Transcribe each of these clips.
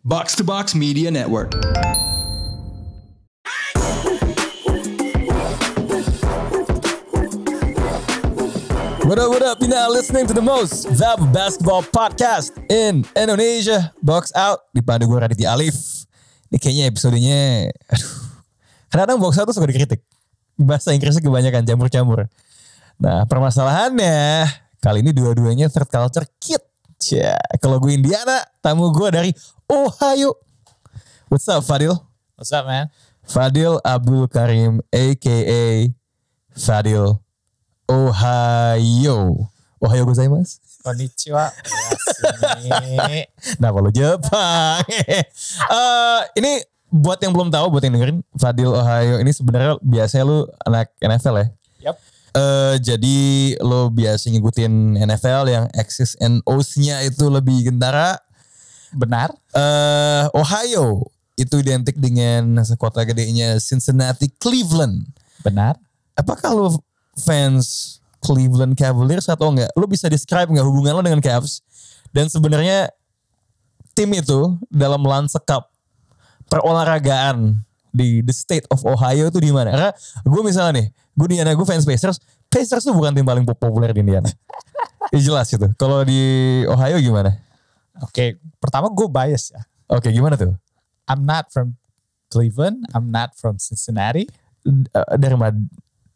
Box to Box Media Network. What up, what up? You're now listening to the most valuable basketball podcast in Indonesia. Box out dipandu gue Raditya Alif. Ini kayaknya episodenya, aduh. Kadang-kadang box out tuh suka dikritik. Bahasa Inggrisnya kebanyakan campur-campur. Nah permasalahannya, kali ini dua-duanya third culture kid. Cia, kalau gue Indiana, tamu gue dari Ohio. What's up Fadil? What's up, man? Fadil Abdul Karim, aka Fadil Ohio. Ohio gozaimasu. Konnichiwa. Nah kalau Jepang. Eh, ini buat yang belum tahu, buat yang dengerin, Fadil Ohio ini sebenarnya biasanya lu anak NFL ya. Yap. Eh, jadi lo biasa ngikutin NFL yang X's and O's-nya itu lebih gentara. Benar. Eh, Ohio itu identik dengan kota gedenya Cincinnati, Cleveland. Benar. Apakah lo fans Cleveland Cavaliers atau enggak? Lo bisa describe nggak hubungan lo dengan Cavs? Dan sebenarnya tim itu dalam lanskap perolahragaan di the state of Ohio itu di mana? Karena gue misalnya nih, gue di Indiana, gue fans Pacers. Pacers tuh bukan tim paling populer di Indiana. Ya jelas itu. Kalau di Ohio gimana? Oke, pertama gue bias ya. Oke, gimana tuh? I'm not from Cleveland. I'm not from Cincinnati. Eh, dari mana?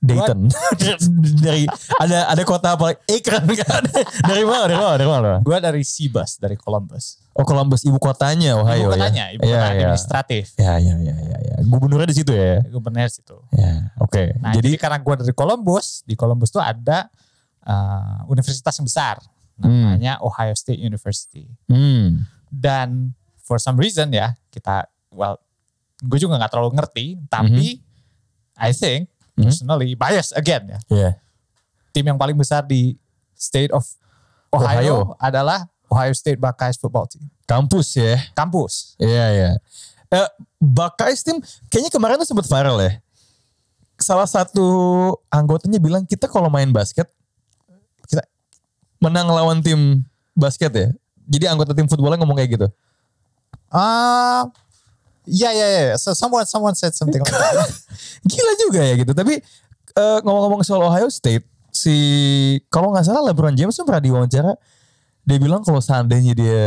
Dayton. dari ada ada kota apa? Akron kan? dari mana? Dari mana? Dari mana? Gue dari Seabus, dari Columbus. Oh Columbus ibu kotanya Ohio ibu kotanya, ya. ibu Iya, kota iya. administratif. Ya ya ya ya ya. Gubernurnya di situ ya. Gubernur situ. Ya, oke. Nah, jadi, Jadi karena gue dari Columbus, di Columbus tuh ada uh, universitas yang besar. Hmm. Namanya Ohio State University. hmm, Dan for some reason ya, kita, well, gue juga nggak terlalu ngerti, tapi I think, Mhm. personally, bias again ya. ya. tim yang paling besar di state of Ohio, adalah Ohio State Buckeyes football team. Kampus ya. Kampus. Iya ya. Eh, Buckeyes tim kayaknya kemarin tuh sempat viral ya. Salah satu anggotanya bilang kita kalau main basket menang lawan tim basket ya. Jadi anggota tim footballnya ngomong kayak gitu. Ah, ya ya ya. So someone someone said something like that. Gila juga ya gitu. Tapi eh, ngomong-ngomong soal Ohio State, si kalau nggak salah LeBron James pernah diwawancara, dia bilang kalau seandainya dia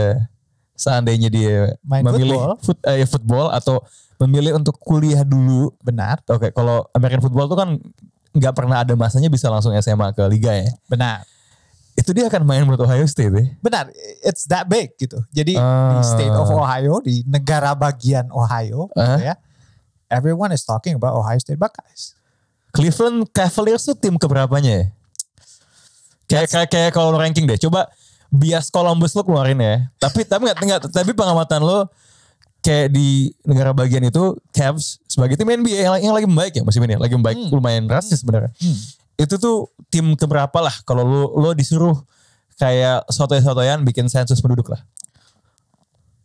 seandainya dia Main memilih football. foot- eh, football atau memilih untuk kuliah dulu. Benar, Oke, kalau American football tuh kan nggak pernah ada masanya bisa langsung SMA ke liga ya. benar. Itu dia akan main buat Ohio State ya. Benar, it's that big gitu. Jadi di Ah. state of Ohio, di negara bagian Ohio, Ah. gitu ya. Everyone is talking about Ohio State Buckeyes. Cleveland Cavaliers tuh tim keberapanya ya? Kayak kayak kayak kalau ranking deh, coba bias Columbus lo keluarin ya. Tapi tapi nggak nggak tapi pengamatan lo kayak di negara bagian itu Cavs sebagai tim NBA yang, yang lagi membaik ya musim ini, lagi membaik lumayan drastis sebenarnya. Itu tuh tim keberapa lah kalau lo lo disuruh kayak sotoy-sotoyan bikin sensus penduduk lah.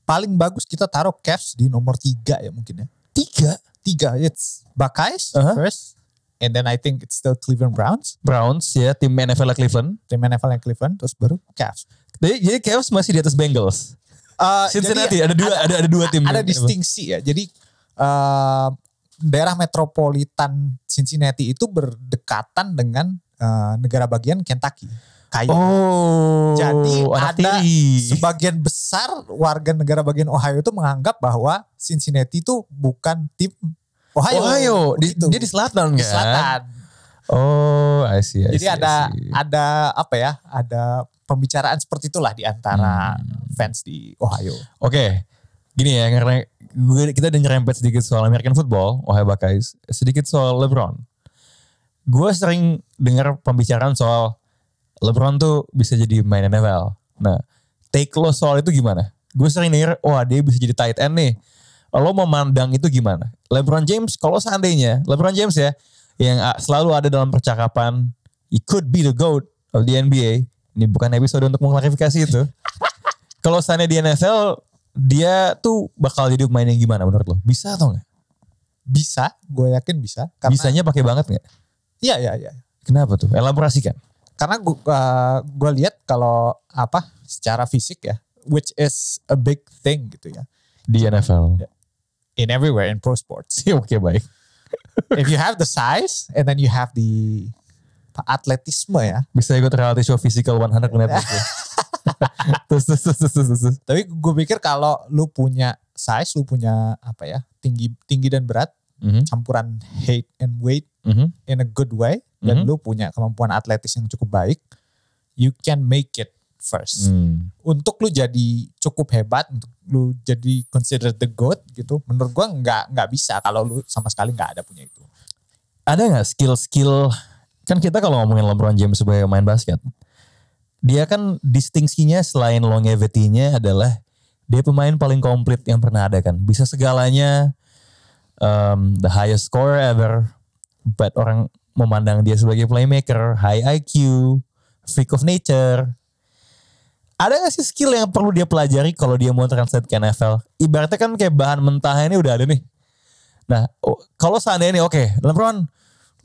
Paling bagus kita taruh Cavs di nomor tiga ya mungkin ya. Tiga Tiga, it's Buckeyes Uh-huh. first. And then I think it's still Cleveland Browns. Browns ya tim NFL Cleveland. Tim NFL Cleveland, terus baru Cavs. Jadi, jadi Cavs masih di atas Bengals. Uh, Cincinnati jadi ada dua ada ada dua tim. ada distingsi ya. Jadi uh, daerah metropolitan Cincinnati itu berdekatan dengan uh, negara bagian Kentucky. Kayak Oh. Jadi ada tiri. sebagian besar warga negara bagian Ohio itu menganggap bahwa Cincinnati itu bukan tim Ohio. Ohio, di, dia di selatan Di kan? selatan. Oh, I see, I Jadi see, I ada see. ada apa ya? Ada pembicaraan seperti itulah di antara Hmm. fans di Ohio. Oke, gini ya karena kita udah nyerempet sedikit soal American football, Ohio Buckeyes, sedikit soal LeBron. Gue sering dengar pembicaraan soal LeBron tuh bisa jadi main NFL. Nah, take lo soal itu gimana? Gue sering denger, wah dia bisa jadi tight end nih. Lo memandang itu gimana? LeBron James, kalau seandainya, LeBron James ya, yang selalu ada dalam percakapan, he could be the GOAT of the NBA. Ini bukan episode untuk mengklarifikasi itu. kalau seandainya di NFL, dia tuh bakal jadi pemain yang gimana menurut lo? Bisa atau enggak? Bisa, gue yakin bisa. Karena, Bisanya pakai banget nggak? Iya, iya, iya. Kenapa tuh? Elaborasikan. Karena gua, gue lihat kalau apa secara fisik ya, which is a big thing gitu ya. Di NFL. in everywhere in pro sports. Oke baik. If you have the size and then you have the atletisme ya. Bisa ikut reality show physical 100 menit. terus, terus, terus, terus, terus. Tapi gue pikir kalau lu punya size, lu punya apa ya tinggi tinggi dan berat, Mhm, campuran height and weight mhm. in a good way, dan Mhm. lu punya kemampuan atletis yang cukup baik, you can make it first. Hmm. Untuk lu jadi cukup hebat, untuk lu jadi considered the goat gitu, menurut gua nggak nggak bisa kalau lu sama sekali nggak ada punya itu. Ada nggak skill-skill kan kita kalau ngomongin LeBron James sebagai main basket, dia kan distingsinya selain longevity-nya adalah dia pemain paling komplit yang pernah ada kan. Bisa segalanya, um, the highest scorer ever, but orang memandang dia sebagai playmaker, high IQ, freak of nature. Ada gak sih skill yang perlu dia pelajari kalau dia mau translate ke NFL? Ibaratnya kan kayak bahan mentahnya ini udah ada nih. Nah, oh, kalau seandainya nih, oke, LeBron,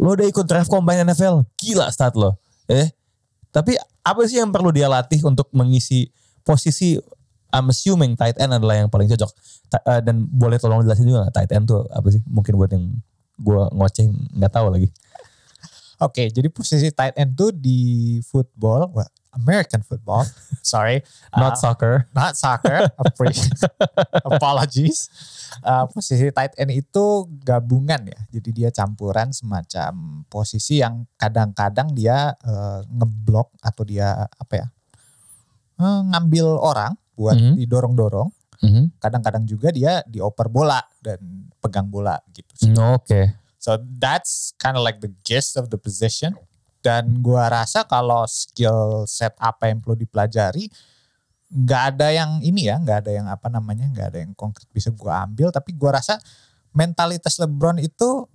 lo udah ikut draft combine NFL, gila stat lo. Eh, tapi apa sih yang perlu dia latih untuk mengisi posisi I'm assuming tight end adalah yang paling cocok. Eh, dan boleh tolong jelasin juga gak tight end tuh apa sih? Mungkin buat yang gue ngoceh nggak tahu lagi. Oke, jadi posisi tight end tuh di football, well, American football, sorry, Not uh, soccer. not soccer. Apologies. Uh, posisi tight end itu gabungan ya, jadi dia campuran semacam posisi yang kadang-kadang dia uh, ngeblok atau dia apa ya, uh, ngambil orang buat Mhm. didorong-dorong. Mhm. Kadang-kadang juga dia dioper bola dan pegang bola gitu. sih. Hmm, Oke. So that's kind of like the gist of the position. Dan gua rasa kalau skill set apa yang perlu dipelajari, nggak ada yang ini ya, nggak ada yang apa namanya, nggak ada yang konkret bisa gua ambil. Tapi gua rasa mentalitas LeBron itu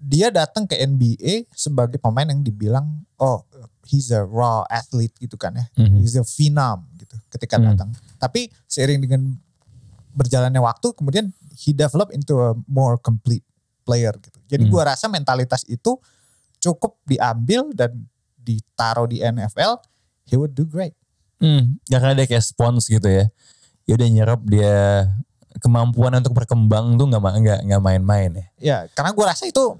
dia datang ke NBA sebagai pemain yang dibilang, oh he's a raw athlete gitu kan ya, Mhm. he's a phenom gitu ketika Hmm. datang. Tapi seiring dengan berjalannya waktu, kemudian he develop into a more complete player gitu. Jadi Hmm. gua rasa mentalitas itu cukup diambil dan ditaruh di NFL, he would do great. Hmm, karena dia kayak spons gitu ya. Ya udah nyerap dia kemampuan untuk berkembang tuh nggak nggak nggak main-main ya. Ya, karena gua rasa itu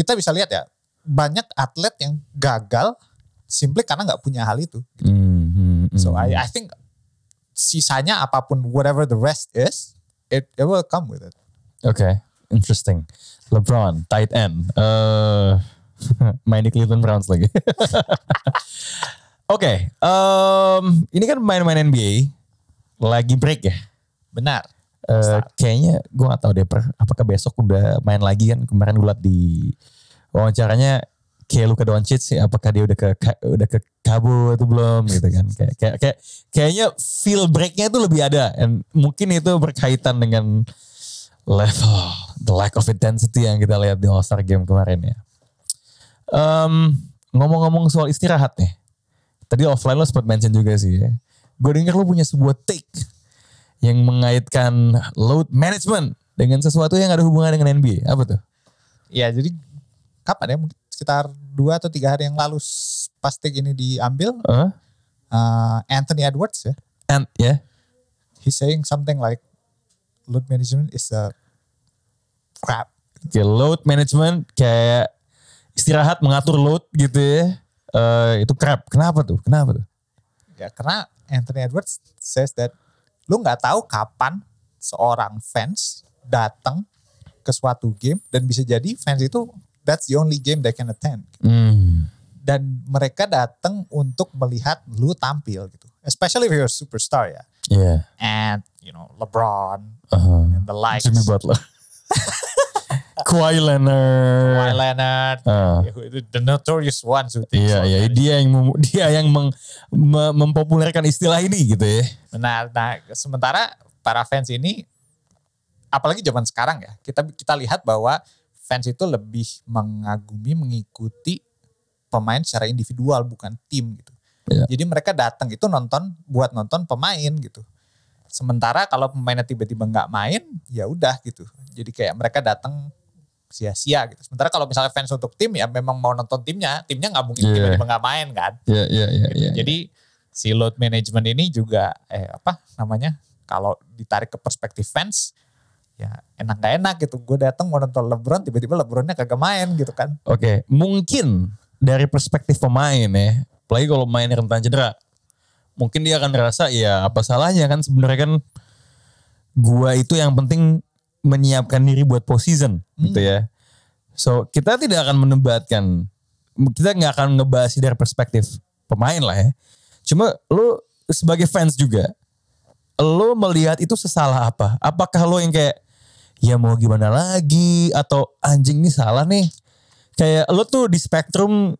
kita bisa lihat ya, banyak atlet yang gagal simply karena nggak punya hal itu. Hmm, hmm. So I I think sisanya apa pun whatever the rest is, it, it will come with it. Oke, interesting. LeBron, tight end. eh main di Cleveland Browns lagi. Oke, em, ini kan main-main NBA lagi break ya. Benar. Eh, kayaknya gue gak tahu deh per, apakah besok udah main lagi kan? Kemarin gue liat di wawancaranya kayak Luka Doncic sih apakah dia udah ke ka- udah ke Cabo atau belum gitu kan? Kayak kayak kayak kayaknya feel breaknya itu lebih ada. And mungkin itu berkaitan dengan level the lack of intensity yang kita lihat di All Star Game kemarin ya. Em, ngomong-ngomong soal istirahat nih, tadi offline lo sempat mention juga sih ya. Gue denger lo punya sebuah take yang mengaitkan load management dengan sesuatu yang ada hubungan dengan NBA. Apa tuh? Ya jadi kapan ya mungkin sekitar dua atau tiga hari yang lalu pas take ini diambil Huh? uh, Anthony Edwards ya And ya, he's saying something like load management is a crap kayak load management kayak istirahat mengatur load gitu ya. Eh, itu crap. Kenapa tuh? Kenapa tuh? ya karena Anthony Edwards says that lu nggak tahu kapan seorang fans datang ke suatu game dan bisa jadi fans itu that's the only game they can attend Hmm. dan mereka datang untuk melihat lu tampil gitu especially if you're a superstar ya Yeah. and you know LeBron Uh-huh. and the likes Jimmy Butler. Kawhi Leonard. Kawhi Leonard itu the notorious think Iya, iya, dia yang mem- dia yang meng- me- mempopulerkan istilah ini gitu ya. Benar. Nah, sementara para fans ini apalagi zaman sekarang ya, kita kita lihat bahwa fans itu lebih mengagumi, mengikuti pemain secara individual bukan tim gitu. Iya. Jadi mereka datang itu nonton buat nonton pemain gitu. Sementara kalau pemainnya tiba-tiba nggak main, ya udah gitu. Jadi kayak mereka datang sia-sia gitu. Sementara kalau misalnya fans untuk tim ya memang mau nonton timnya, timnya nggak mungkin Iya. tiba-tiba nggak main kan. Iya, iya, iya, iya. Jadi si load management ini juga eh apa namanya kalau ditarik ke perspektif fans, ya enak gak enak gitu. Gue datang mau nonton LeBron, tiba-tiba LeBronnya kagak main gitu kan. Oke, mungkin dari perspektif pemain ya, apalagi kalau main rentan cedera, mungkin dia akan ngerasa ya apa salahnya kan sebenarnya kan gua itu yang penting menyiapkan diri buat postseason gitu ya. So kita tidak akan menebatkan, kita nggak akan ngebahas dari perspektif pemain lah ya. Cuma lu sebagai fans juga, lo melihat itu sesalah apa? Apakah lo yang kayak ya mau gimana lagi atau anjing ini salah nih? Kayak lo tuh di spektrum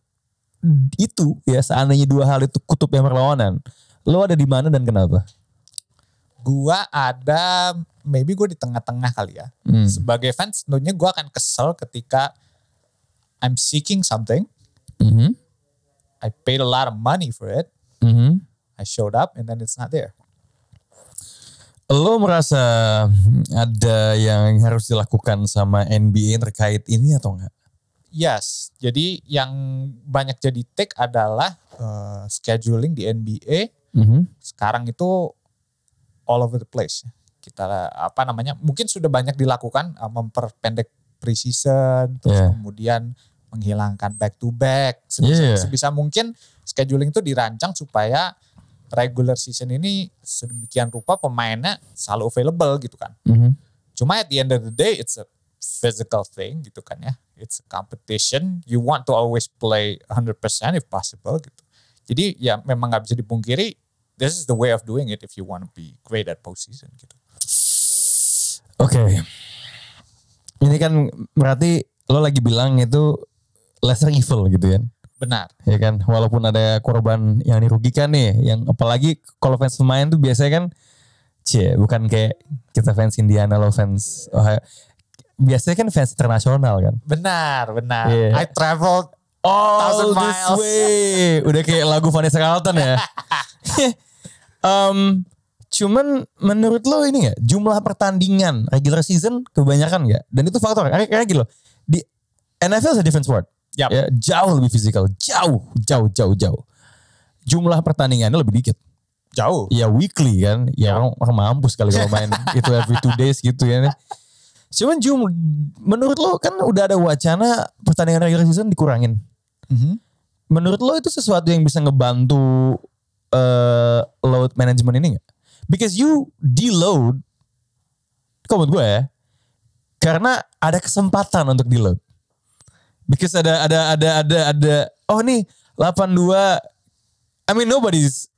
itu ya seandainya dua hal itu kutub yang berlawanan. Lo ada di mana dan kenapa? Gua ada, maybe gue di tengah-tengah kali ya. Hmm. Sebagai fans tentunya gue akan kesel ketika I'm seeking something, Mhm. I paid a lot of money for it, Mhm. I showed up and then it's not there. Lo merasa ada yang harus dilakukan sama NBA terkait ini atau enggak? Yes, jadi yang banyak jadi take adalah uh, scheduling di NBA Mhm. sekarang itu all over the place. Kita apa namanya? Mungkin sudah banyak dilakukan uh, memperpendek preseason, terus Yeah. kemudian menghilangkan back to back. Sebisa, Yeah. sebisa mungkin scheduling itu dirancang supaya regular season ini sedemikian rupa pemainnya selalu available gitu kan. Mhm. Cuma at the end of the day it's a physical thing gitu kan ya. It's a competition. You want to always play 100% if possible gitu. Jadi ya memang nggak bisa dipungkiri this is the way of doing it if you want to be great at postseason gitu. Oke. Ini kan berarti lo lagi bilang itu lesser evil gitu kan? Benar. Ya kan, walaupun ada korban yang dirugikan nih, yang apalagi kalau fans pemain tuh biasanya kan, cie, bukan kayak kita fans Indiana lo fans Ohio. Biasanya kan fans internasional kan. Benar, benar. Yeah. I traveled All this miles. way. Udah kayak lagu Vanessa Carlton ya. Em, cuman menurut lo ini gak jumlah pertandingan regular season kebanyakan gak? Dan itu faktor. Kayak gitu loh. Di NFL is a different sport. Yap. Ya, jauh lebih fisikal. Jauh, jauh, jauh, jauh. Jumlah pertandingannya lebih dikit. jauh. Ya weekly kan. Ya orang, orang mampus kali kalau main itu every two days gitu ya. Cuman jum, menurut lo kan udah ada wacana pertandingan regular season dikurangin Mhm. menurut lo itu sesuatu yang bisa ngebantu eh, load management ini nggak? Because you deload, kalau menurut gue ya, karena ada kesempatan untuk deload. Because ada ada ada ada ada oh nih 82 I mean nobody's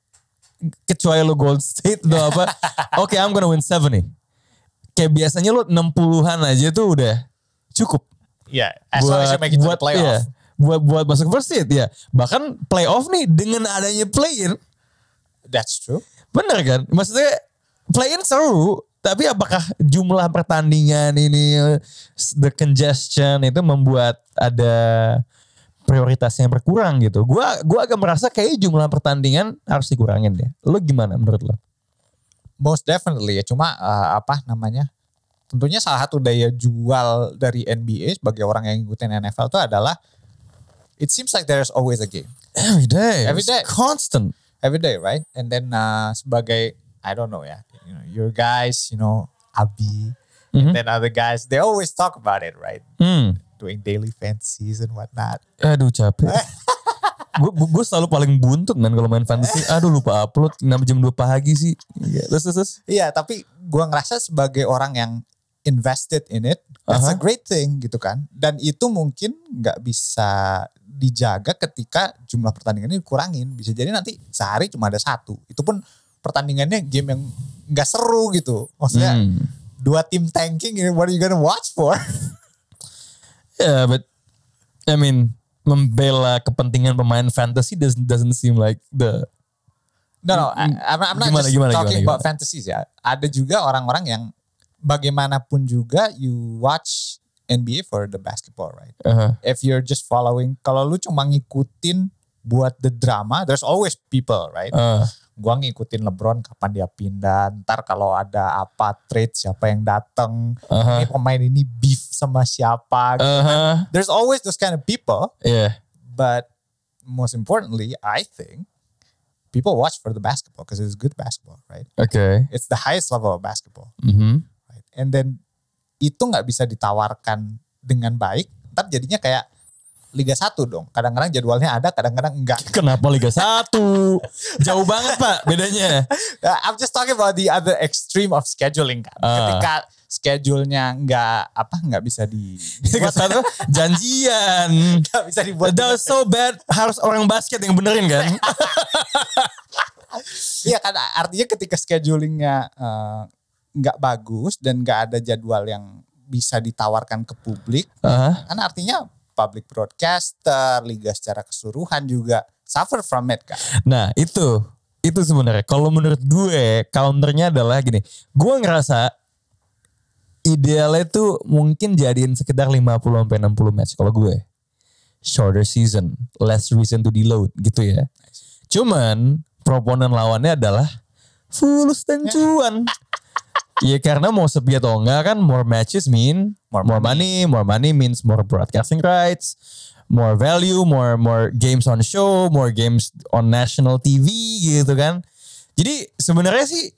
kecuali lo Gold State atau apa. Oke, I'm gonna win 70. Kayak biasanya lo 60-an aja tuh udah cukup Ya, as long as you make it to the playoff. iya, buat buat masuk first seed ya. Bahkan playoff nih dengan adanya play-in, That's true. Bener kan? Maksudnya play-in seru, tapi apakah jumlah pertandingan ini the congestion itu membuat ada prioritas yang berkurang gitu. Gua gua agak merasa kayak jumlah pertandingan harus dikurangin deh. Lo gimana menurut lo? Most definitely ya. Cuma uh, apa namanya? Tentunya salah satu daya jual dari NBA sebagai orang yang ngikutin NFL itu adalah it seems like there's always a game Every day. Every It's day. Constant. Every day, right? And then uh, sebagai I don't know ya, you know, your guys, you know, Abi, Mhm. and then other guys, they always talk about it, right? Hmm. Doing daily fantasies and whatnot. Aduh capek. gue selalu paling buntut man kalau main fantasy. Aduh lupa upload 6 jam 2 pagi sih. Iya, terus terus. terus. Iya, tapi gua ngerasa sebagai orang yang invested in it, that's a Aha. great thing gitu kan. Dan itu mungkin nggak bisa dijaga ketika jumlah pertandingannya dikurangin. Bisa jadi nanti sehari cuma ada satu. Itu pun pertandingannya game yang nggak seru gitu. Maksudnya Hmm. dua tim tanking, what are you gonna watch for? Yeah, but I mean membela kepentingan pemain fantasy doesn't doesn't seem like the No, no, I, I'm, I'm not Gimana, just gimana, talking gimana, about fantasies ya. Ada juga orang-orang yang bagaimanapun juga you watch NBA for the basketball, right? uh, If you're just following, kalau lu cuma ngikutin buat the drama, there's always people, right? uh, Gua ngikutin LeBron kapan dia pindah, ntar kalau ada apa trade siapa yang datang, uh, ini pemain ini beef sama siapa. gitu. uh, There's always those kind of people, yeah. but most importantly, I think people watch for the basketball because it's good basketball, right? Oke. It's the highest level of basketball, Mhm. And then itu nggak bisa ditawarkan dengan baik, ntar jadinya kayak Liga 1 dong. Kadang-kadang jadwalnya ada, kadang-kadang enggak. Kenapa Liga 1? Jauh banget pak bedanya. Uh, I'm just talking about the other extreme of scheduling kan. Ah. Ketika schedule-nya nggak apa nggak bisa di Liga 1 janjian. nggak bisa dibuat That was so bad. Harus orang basket yang benerin kan? Iya kan artinya ketika schedulingnya eh, nggak bagus dan nggak ada jadwal yang bisa ditawarkan ke publik, Hah? kan artinya public broadcaster, liga secara keseluruhan juga suffer from it kan. Nah itu itu sebenarnya kalau menurut gue counternya adalah gini. Gue ngerasa idealnya tuh mungkin jadiin sekitar 50 sampai 60 match kalau gue. Shorter season, less reason to deload gitu ya. Cuman proponen lawannya adalah fulus dan cuan. Ya karena mau sepi atau enggak kan more matches mean More more, money. more money means more broadcasting rights, more value, more more games on show, more games on national TV gitu kan. Jadi sebenarnya sih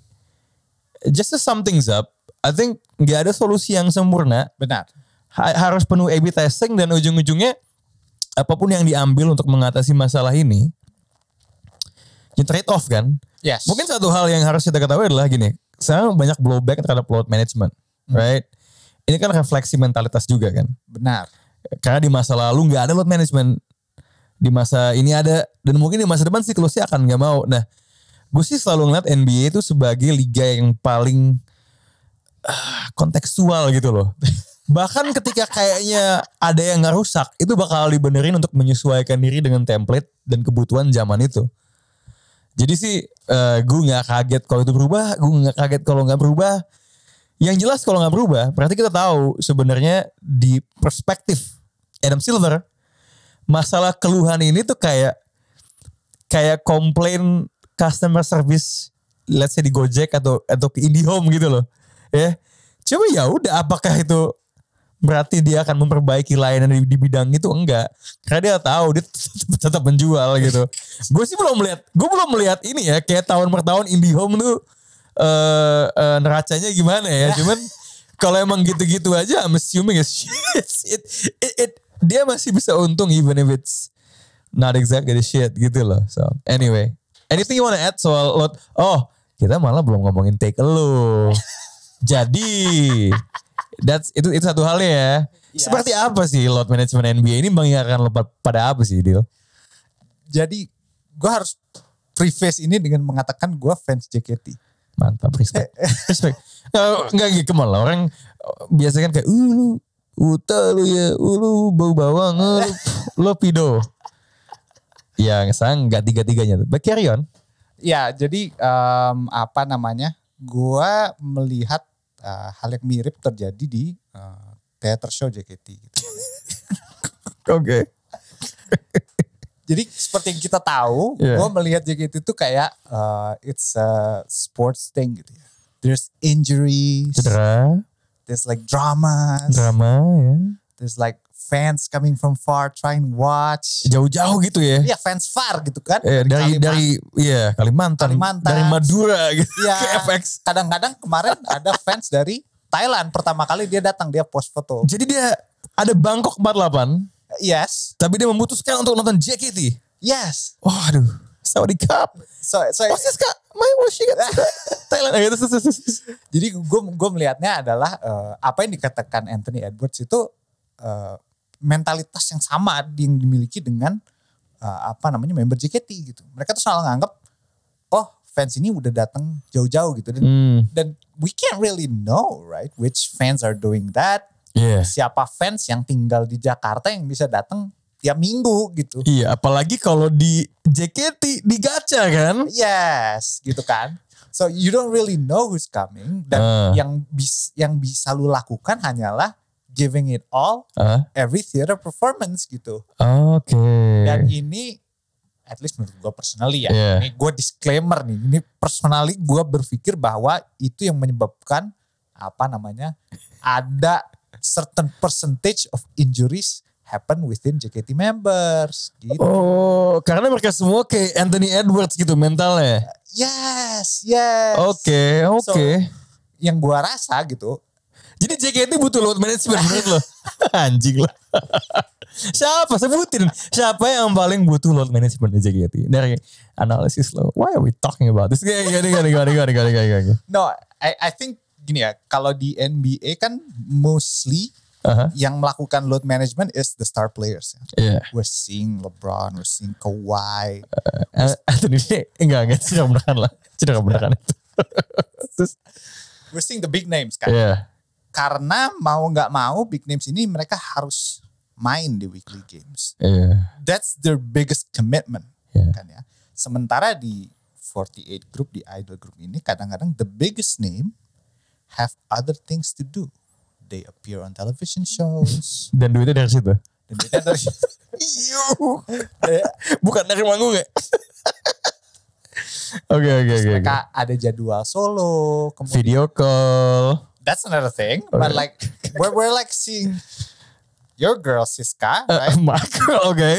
just to sum things up, I think nggak ada solusi yang sempurna. Benar. Ha- harus penuh A/B testing dan ujung-ujungnya apa pun yang diambil untuk mengatasi masalah ini, ya trade off kan. Yes. Mungkin satu hal yang harus kita ketahui adalah gini, sekarang banyak blowback terhadap load management, right? Ini kan refleksi mentalitas juga kan. benar. Karena di masa lalu nggak ada load management, di masa ini ada, dan mungkin di masa depan sih sih akan nggak mau. Nah, gue sih selalu ngeliat NBA itu sebagai liga yang paling ah, kontekstual gitu loh. Bahkan ketika kayaknya ada yang nggak rusak, itu bakal dibenerin untuk menyesuaikan diri dengan template dan kebutuhan zaman itu. Jadi sih eh, gue nggak kaget kalau itu berubah, gue nggak kaget kalau nggak berubah. Yang jelas kalau nggak berubah, berarti kita tahu sebenarnya di perspektif Adam Silver, masalah keluhan ini tuh kayak kayak komplain customer service, let's say di Gojek atau atau ke IndiHome gitu loh, ya. Coba ya udah, apakah itu berarti dia akan memperbaiki layanan di, di bidang itu? Enggak. Karena dia tahu dia tetap, tetap menjual gitu. Gue sih belum melihat gue belum melihat ini ya kayak tahun per tahun IndiHome tuh eh eh, neracanya gimana ya. Cuman kalau emang gitu-gitu aja I'm assuming it's, it's- it, it, it- dia masih bisa untung even if it's not exactly the shit gitu loh. So anyway. Anything you wanna add soal lot oh kita malah belum ngomongin take a look. Jadi that's itu itu satu halnya ya. Yes. Seperti apa sih load management NBA ini mengingatkan lo pa- pada apa sih, Dil? Jadi gue harus preface ini dengan mengatakan gue fans JKT. Mantap, respect. respect. Nggak, nggak gitu malah orang uh, biasa kan kayak, uh lu, uta lu ya, uh lu bau bawang, uh, lu, lo pido. Ya, sang nggak tiga-tiganya. But carry on. Ya, jadi em, apa namanya? Gua melihat eh, hal yang mirip terjadi di eh, theater show JKT gitu. Oke. Jadi seperti yang kita tahu, Yeah. gua melihat JKT itu kayak eh, it's a sports thing gitu ya. There's injuries, Cedera, there's like dramas, drama ya. there's like fans coming from far trying watch. Jauh-jauh gitu ya. Iya fans far gitu kan. Eh, dari Kalimantan. dari iya Kalimantan, Kalimantan. dari Madura gitu Iya. ke FX. Kadang-kadang kemarin ada fans dari Thailand pertama kali dia datang dia post foto. Jadi dia ada Bangkok 48, Yes, tapi dia memutuskan untuk nonton JKT. yes. Waduh, Saudi Cup. So, so Osis kak, my Thailand. Jadi gue gue melihatnya adalah eh, apa yang dikatakan Anthony Edwards itu eh, mentalitas yang sama yang dimiliki dengan eh, apa namanya member JKT gitu. Mereka tuh selalu nganggap oh fans ini udah datang jauh-jauh gitu dan Hmm, dan we can't really know right which fans are doing that. iya. Siapa fans yang tinggal di Jakarta yang bisa datang tiap minggu gitu. Iya, apalagi kalau di JKT di gacha kan. Yes, gitu kan. So you don't really know who's coming dan Ah. yang bis, yang bisa lu lakukan hanyalah giving it all Ah, every theater performance gitu. Oke. Dan ini at least menurut gue personally ya. Yeah. Ini gue disclaimer nih. Ini personally gue berpikir bahwa itu yang menyebabkan apa namanya ada certain percentage of injuries happen within JKT members gitu. Oh, karena mereka semua kayak Anthony Edwards gitu mentalnya. Yes, yes. Oke, oke. So, yang gua rasa gitu, Jadi JKT butuh load management menurut lo? Anjing lah. Siapa sebutin? Siapa yang paling butuh load management di JKT? Dari analisis lo. Why are we talking about this? Gini, gini, gini, gini, gini, gini, gini, gini. no, I, I think gini ya, kalau di NBA kan mostly Aha. yang melakukan load management is the star players. ya. Iya. We're seeing LeBron, we're seeing Kawhi. Eh, Anthony enggak, enggak. Cedera beneran lah. Cedera beneran itu. Terus, We're seeing the big names kan. iya. Karena mau nggak mau big names ini mereka harus main di weekly games. Iya. That's their biggest commitment Iya. kan ya. Sementara di 48 group di idol group ini kadang-kadang the biggest name have other things to do. They appear on television shows. Dan duitnya dari situ. dan mereka dari Bukan dari manggung ya? Oke, oke, oke. oke. mereka ada jadwal solo, kemudian Video call. That's another thing. But Okay. like we're we're like seeing your girl Siska, Uh, right? Macro, oke.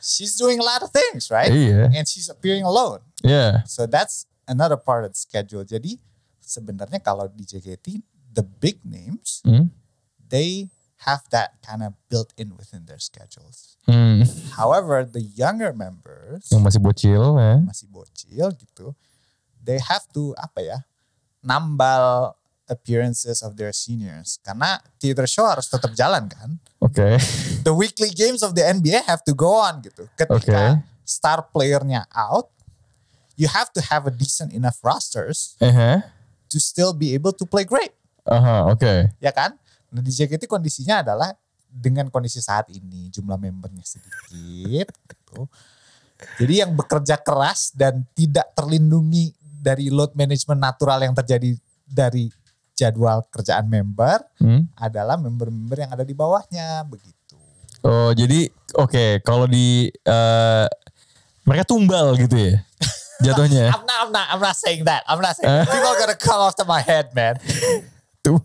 she's doing a lot of things, right? Iya. And she's appearing alone. Iya. So that's another part of the schedule. Jadi sebenarnya kalau di JKT the big names Hmm. they have that kind of built in within their schedules. Hmm. However, the younger members Yang masih bocil ya. masih bocil gitu, they have to apa ya nambal appearances of their seniors karena theater show harus tetap jalan kan. Oke. The weekly games of the NBA have to go on gitu. Ketika Oke. star playernya out, you have to have a decent enough rosters Eh, to still be able to play great, Aha, oke. ya kan? Nah di JKT kondisinya adalah dengan kondisi saat ini jumlah membernya sedikit gitu. Jadi yang bekerja keras dan tidak terlindungi dari load management natural yang terjadi dari jadwal kerjaan member Hmm. adalah member-member yang ada di bawahnya begitu. Oh, jadi oke, kalau di eh, mereka tumbal gitu ya. Jatuhnya. I'm not, I'm not, I'm not saying that. I'm not saying that. People gonna come off to my head, man. Tuh.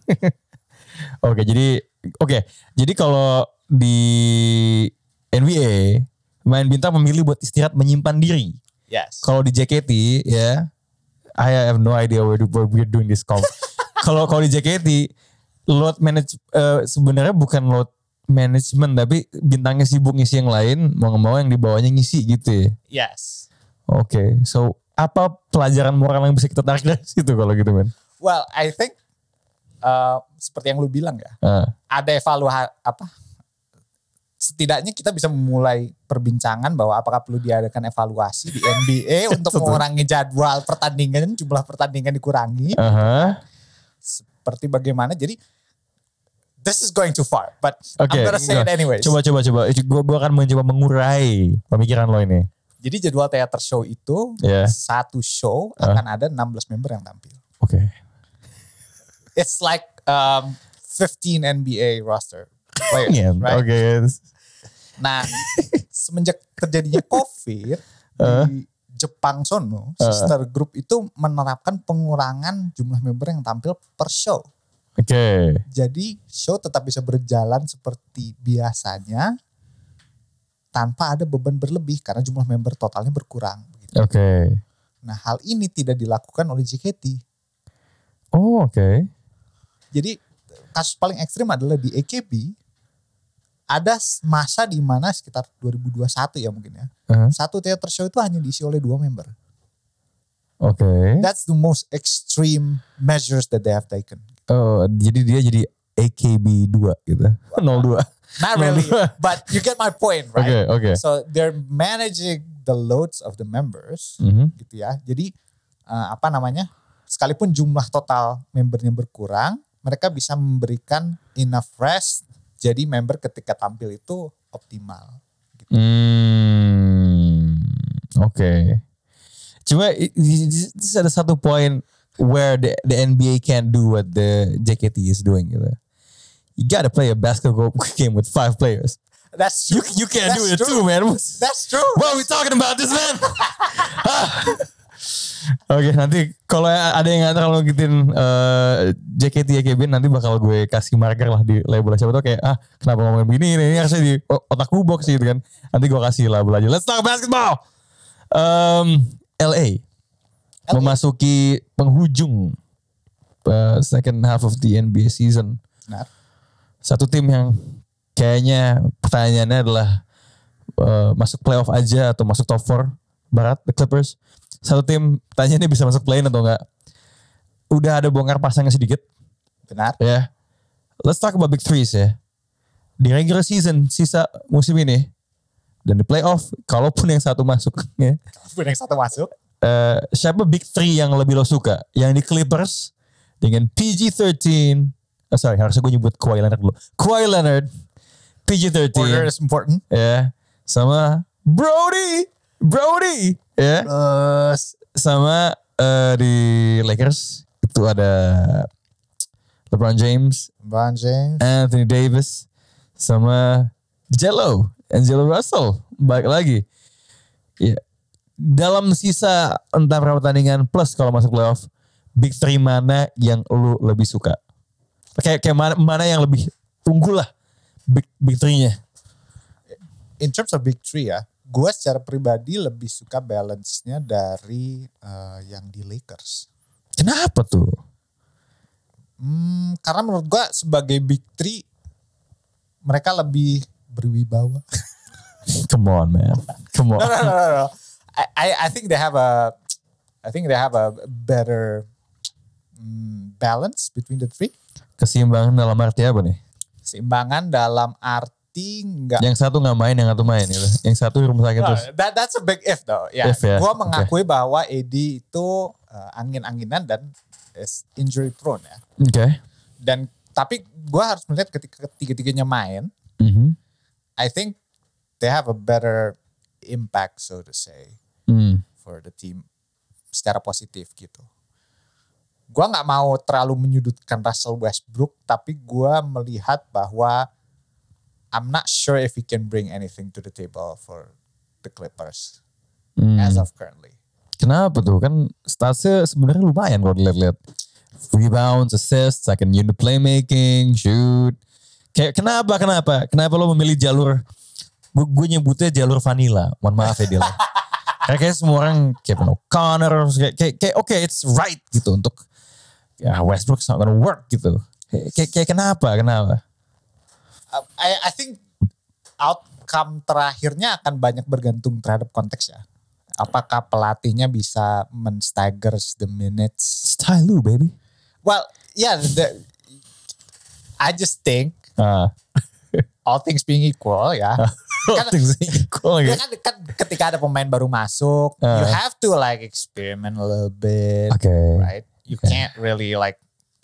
Oke, jadi oke. Jadi kalau di NBA main bintang memilih buat istirahat menyimpan diri. Yes. Kalau di JKT ya, I have no idea where, where we're doing this call. Kalau kalau di JKT load manage eh, sebenarnya bukan load management tapi bintangnya sibuk ngisi yang lain mau nggak mau yang di bawahnya ngisi gitu ya. Yes. Oke, so apa pelajaran moral yang bisa kita tarik dari situ kalau gitu men? Well, I think uh, seperti yang lu bilang ya, Ah, ada evaluasi apa? Setidaknya kita bisa memulai perbincangan bahwa apakah perlu diadakan evaluasi di NBA untuk mengurangi jadwal pertandingan, jumlah pertandingan dikurangi. aha. Seperti bagaimana? Jadi this is going too far, but Oke, I'm gonna say it enggak. anyways. Coba coba coba. Gue gua akan mencoba mengurai pemikiran lo ini. Jadi jadwal teater show itu Ya. satu show Ah. akan ada 16 member yang tampil. Oke. It's like um, 15 NBA roster players, Iya, right? Oke. Nah, semenjak terjadinya COVID Ah. di Jepang sono, sister group itu menerapkan pengurangan jumlah member yang tampil per show. Oke. Jadi show tetap bisa berjalan seperti biasanya tanpa ada beban berlebih karena jumlah member totalnya berkurang. begitu. Oke. Nah, hal ini tidak dilakukan oleh JKT. Oh oke. Jadi kasus paling ekstrim adalah di AKB ada masa di mana sekitar 2021 ya mungkin ya. Aha. Satu theater show itu hanya diisi oleh dua member. Oke. That's the most extreme measures that they have taken. Oh jadi dia jadi AKB 2 gitu. 02. Not really, but you get my point, Oke right? oke. So they're managing the loads of the members, Mhm. gitu ya. Jadi eh, apa namanya? Sekalipun jumlah total membernya berkurang, mereka bisa memberikan enough rest. Jadi member ketika tampil itu optimal. Hmm. Oke. Cuma i- this ada satu poin where the, the NBA can't do what the JKT is doing gitu. You gotta play a basketball game with five players. That's You true. you can't do That's it true. too, man. That's true. What are we talking about this, man? Oke nanti kalau ada yang nggak terlalu ngikutin eh, JKT JKB nanti bakal gue kasih marker lah di label siapa tau kayak ah kenapa ngomongin begini ini, ini harusnya di o- otakku box gitu kan. Nanti gue kasih label aja. Let's talk basketball! Um, LA, memasuki penghujung eh, second half of the NBA season. Benar. satu tim yang kayaknya pertanyaannya adalah eh, masuk playoff aja atau masuk top 4 barat the Clippers satu tim pertanyaannya bisa masuk play-in atau enggak. Udah ada bongkar pasangnya sedikit. Benar. ya. Let's talk about big threes ya. Di regular season sisa musim ini dan di playoff kalaupun yang satu masuk ya. Pun yang satu masuk. eh, siapa big three yang lebih lo suka? Yang di Clippers dengan PG-13 oh, sorry harusnya gue nyebut Kawhi Leonard dulu. Kawhi Leonard PG-13 Order is important. ya. Sama Brody. Brody ya. Terus sama eh, di Lakers itu ada LeBron James. Bron James. Anthony Davis sama Jello Angelo Russell. Balik lagi. Ya. Dalam sisa entah berapa pertandingan plus kalau masuk playoff big three mana yang lu lebih suka? Kayak kayak mana, mana yang lebih unggul lah big big three-nya? In terms of big three ya, gue secara pribadi lebih suka balance-nya dari eh, yang di Lakers. kenapa tuh Hmm, karena menurut gue sebagai big three, mereka lebih berwibawa. come on man come on no, no, no, no, no. I, I, think they have a, I think they have a better mm, balance between the three. keseimbangan dalam arti apa nih Seimbangan dalam arti nggak yang satu nggak main yang satu main gitu yang satu di rumah sakit No, terus that, that's a big if though. Ya, If ya, gue mengakui bahwa Edi itu uh, angin-anginan dan is injury prone ya. oke Dan tapi gue harus melihat ketika ketiga-tiganya main, Mhm. I think they have a better impact so to say Hmm. for the team secara positif gitu. Gue nggak mau terlalu menyudutkan Russell Westbrook, tapi gue melihat bahwa I'm not sure if he can bring anything to the table for the Clippers Hmm. as of currently. Kenapa tuh? Kan statsnya sebenarnya lumayan kalau dilihat-lihat. Rebounds, assists, second unit playmaking, shoot. Kayak kenapa, kenapa? Kenapa lo memilih jalur, gue, nyebutnya jalur vanilla. Mohon maaf ya Dil. kayak, kayak semua orang, Kevin O'Connor, kayak, kayak, kayak oke it's right gitu untuk, ya Westbrook's not gonna work gitu. Kayak, kayak, kayak kenapa, kenapa? Uh, I, I think outcome terakhirnya akan banyak bergantung terhadap konteks ya. Apakah pelatihnya bisa men-staggers the minutes? Style lu baby. Well, yeah, the, I just think Ah, all things being equal ya. kan, equal ya kan, kan ketika ada pemain baru masuk, you Ah. have to like experiment a little bit, Oke. right? You Okay. can't really like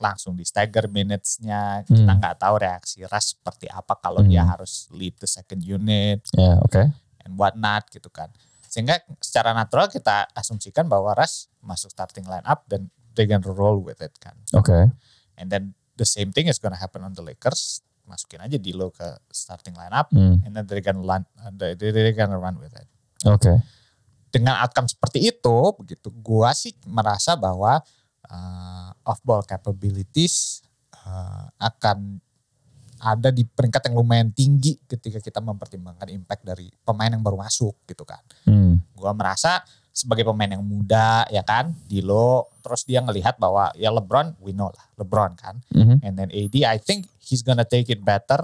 langsung di stagger minutes-nya. Hmm. Kita nggak tahu reaksi Ras seperti apa kalau dia Hmm. harus lead the second unit Ya, oke. and whatnot gitu kan. Sehingga secara natural kita asumsikan bahwa Ras masuk starting line up dan they gonna roll with it kan. Oke. And then the same thing is gonna happen on the Lakers. Masukin aja D'Lo ke starting line up Hmm. and then they're gonna run, they, they- they're gonna run with it. Oke. Dengan outcome seperti itu, begitu gua sih merasa bahwa uh, off ball capabilities uh, akan ada di peringkat yang lumayan tinggi ketika kita mempertimbangkan impact dari pemain yang baru masuk gitu kan. Hmm. Gua merasa sebagai pemain yang muda ya kan, Dilo, terus dia ngelihat bahwa ya LeBron, we know lah, LeBron kan. Mhm. And then AD, I think he's gonna take it better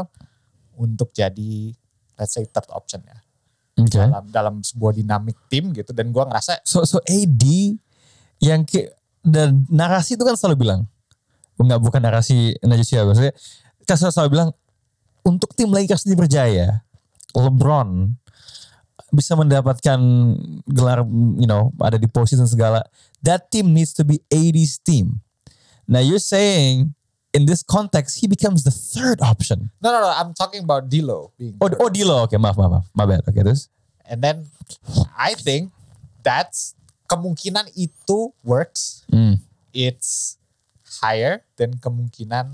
untuk jadi let's say third option ya Oke. dalam dalam sebuah dinamik tim gitu dan gua ngerasa So so AD yang ke dan narasi itu kan selalu bilang enggak bukan narasi Najis ya maksudnya kan selalu, selalu bilang untuk tim Lakers ini berjaya LeBron bisa mendapatkan gelar you know ada di posisi dan segala. That team needs to be 80s team. Now you're saying in this context he becomes the third option. No no no I'm talking about D'Lo being oh oh Dilo oke maaf maaf maaf my bad oke terus and then I think that's kemungkinan itu works Hmm. it's higher dan kemungkinan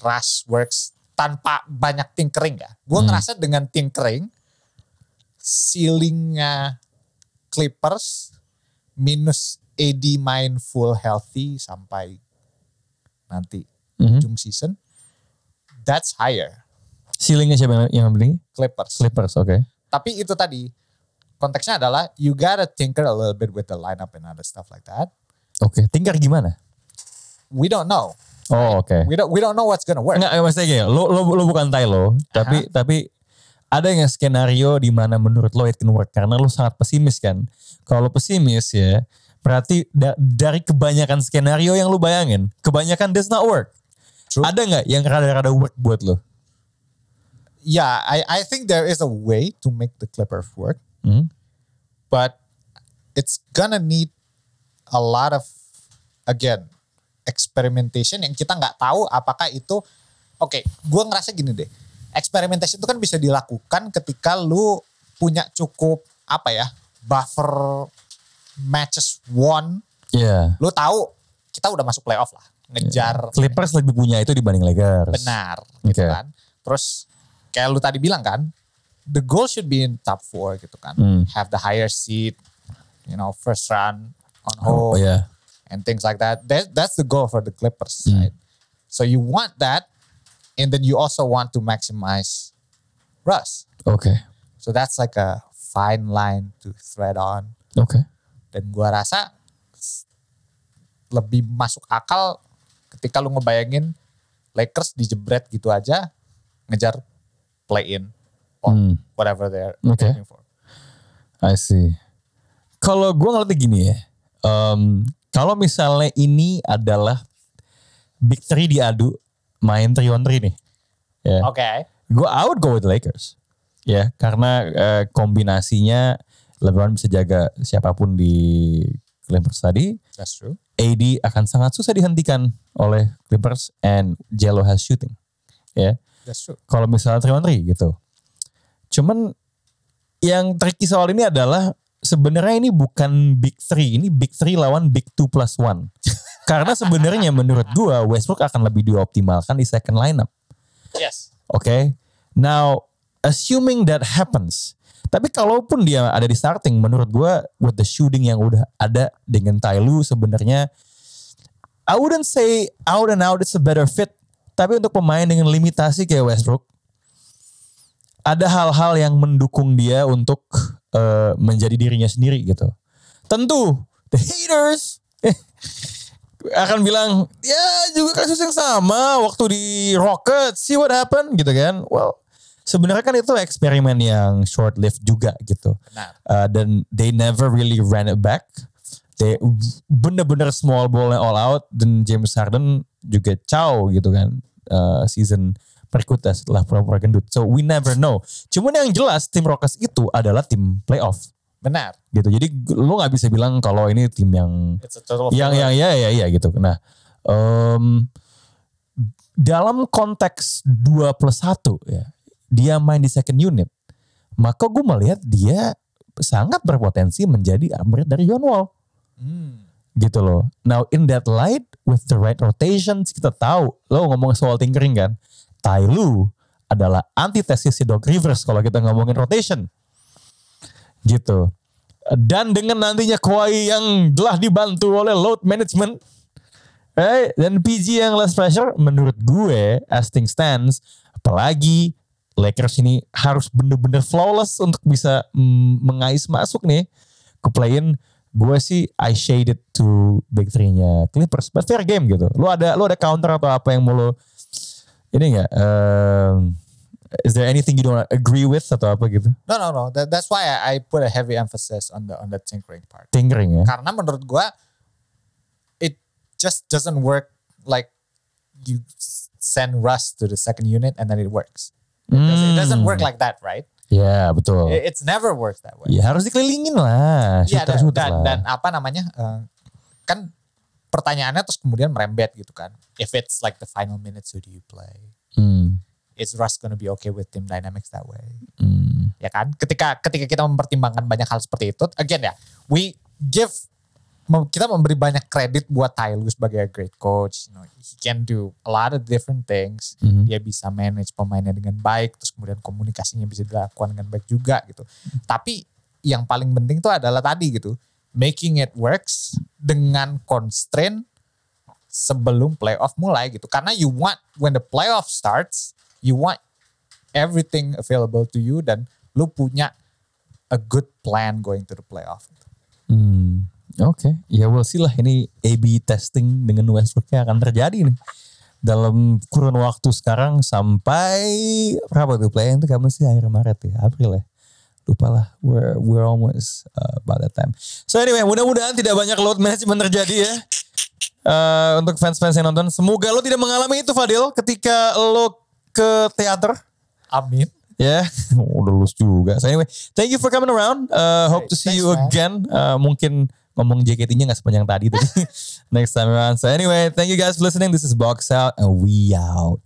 Rush works tanpa banyak tinkering ya. Gue Hmm. ngerasa dengan tinkering ceilingnya Clippers minus AD main full healthy sampai nanti Mhm. ujung season, that's higher. Ceilingnya siapa yang- beli? Clippers. Clippers, oke. Tapi itu tadi konteksnya adalah you gotta tinker a little bit with the lineup and other stuff like that. Oke, tingkar gimana? We don't know. Oh, oke. We don't we don't know what's gonna work. Enggak, maksudnya gini, lo, lo, lo bukan tai lo, tapi tapi ada nggak skenario di mana menurut lo it can work? Karena lo sangat pesimis kan. Kalau pesimis ya, berarti da- dari kebanyakan skenario yang lo bayangin, kebanyakan does not work. True. Ada nggak yang rada-rada work buat lo? Yeah, I I think there is a way to make the Clippers work, Hmm? but it's gonna need a lot of again experimentation yang kita nggak tahu apakah itu oke gue ngerasa gini deh experimentation itu kan bisa dilakukan ketika lu punya cukup apa ya buffer matches won Iya. lu tahu kita udah masuk playoff lah ngejar Clippers lebih punya itu dibanding Lakers. benar gitu Oke. kan terus kayak lu tadi bilang kan the goal should be in top four gitu kan Hmm. have the higher seed you know first run on Oh, home iya. and things like that. that that's the goal for the Clippers Hmm. right so you want that and then you also want to maximize Russ Oke. so that's like a fine line to thread on Oke. dan gua rasa lebih masuk akal ketika lu ngebayangin Lakers dijebret gitu aja ngejar play in or Hmm. whatever they're Oke. aiming for. I see. Kalau gue ngeliatnya gini ya, em, kalau misalnya ini adalah big three diadu main three on three nih, ya, Oke. gue I would go with Lakers, ya, karena eh, kombinasinya LeBron bisa jaga siapa pun di Clippers tadi, That's true. AD akan sangat susah dihentikan oleh Clippers and Jello has shooting, ya That's true. kalau misalnya 3 on 3 gitu. Cuman yang tricky soal ini adalah sebenarnya ini bukan big three, ini big three lawan big two plus one. Karena sebenarnya menurut gua Westbrook akan lebih dioptimalkan di second lineup. Yes. Oke. Now, assuming that happens, tapi kalaupun dia ada di starting, menurut gua with the shooting yang udah ada dengan Tyloo sebenarnya I wouldn't say out and out it's a better fit, tapi untuk pemain dengan limitasi kayak Westbrook, ada hal-hal yang mendukung dia untuk eh, menjadi dirinya sendiri gitu. Tentu, the haters akan bilang, ya juga kasus yang sama waktu di Rockets, see what happened gitu kan. Well, sebenarnya kan itu eksperimen yang short lived juga gitu. Benar. Uh, dan they never really ran it back. They bener-bener small ball all out dan James Harden juga ciao gitu kan uh, season berikutnya setelah pura-pura gendut. So we never know. Cuman yang jelas tim Rockets itu adalah tim playoff Benar. gitu. Jadi lu nggak bisa bilang kalau ini tim yang yang yang ya ya ya gitu. Nah, em, dalam konteks 2 plus 1 ya, dia main di second unit, maka gue melihat dia sangat berpotensi menjadi upgrade dari John Wall Hmm. gitu loh. Now in that light with the right rotations kita tahu lo ngomong soal tinkering kan. Tai Lu adalah antitesis si Doc Rivers kalau kita ngomongin rotation. Gitu. Dan dengan nantinya Kawhi yang telah dibantu oleh load management eh, dan PG yang less pressure menurut gue as things stands apalagi Lakers ini harus bener-bener flawless untuk bisa mm, mengais masuk nih ke play-in gue sih I shaded to big three-nya Clippers but fair game gitu lu ada lu ada counter atau apa yang mau lu ini enggak is there anything you don't agree with atau apa gitu No no no. That, that's why I, I put a heavy emphasis on the on the tinkering part. tinkering ya Karena menurut gua it just doesn't work like you send Russ to the second unit and then it works. It doesn't, it doesn't work like that, right? ya betul It- It's never worked that way. ya harus dikelilingin lah Iya shooter dan, dan, lah dan apa namanya eh, kan pertanyaannya terus kemudian merembet gitu kan. If it's like the final minutes, who do you play? Hmm, Is Russ gonna be okay with team dynamics that way? hmm. ya kan ketika ketika kita mempertimbangkan banyak hal seperti itu again ya we give kita memberi banyak kredit buat Tyloo sebagai a great coach you know, he can do a lot of different things Mhm. dia bisa manage pemainnya dengan baik terus kemudian komunikasinya bisa dilakukan dengan baik juga gitu tapi yang paling penting tuh adalah tadi gitu making it works dengan constraint sebelum playoff mulai gitu. Karena you want when the playoff starts, you want everything available to you dan lu punya a good plan going to the playoff. Hmm, Oke, ya we'll see lah. Ini A/B testing dengan Westbrooknya akan terjadi nih. Dalam kurun waktu sekarang sampai berapa tuh play itu kapan sih? Akhir Maret ya? April ya lupa lah we're we're almost uh, about that time so anyway mudah-mudahan tidak banyak load management terjadi ya Uh, untuk fans-fans yang nonton semoga lo tidak mengalami itu Fadil ketika lo ke teater Amin. Ya, udah lulus juga. So anyway, thank you for coming around. Uh, hope to see Thanks, you man. again. Uh, mungkin ngomong JKT-nya nggak sepanjang tadi tapi next time around. So anyway, thank you guys for listening. This is Box Out and we out.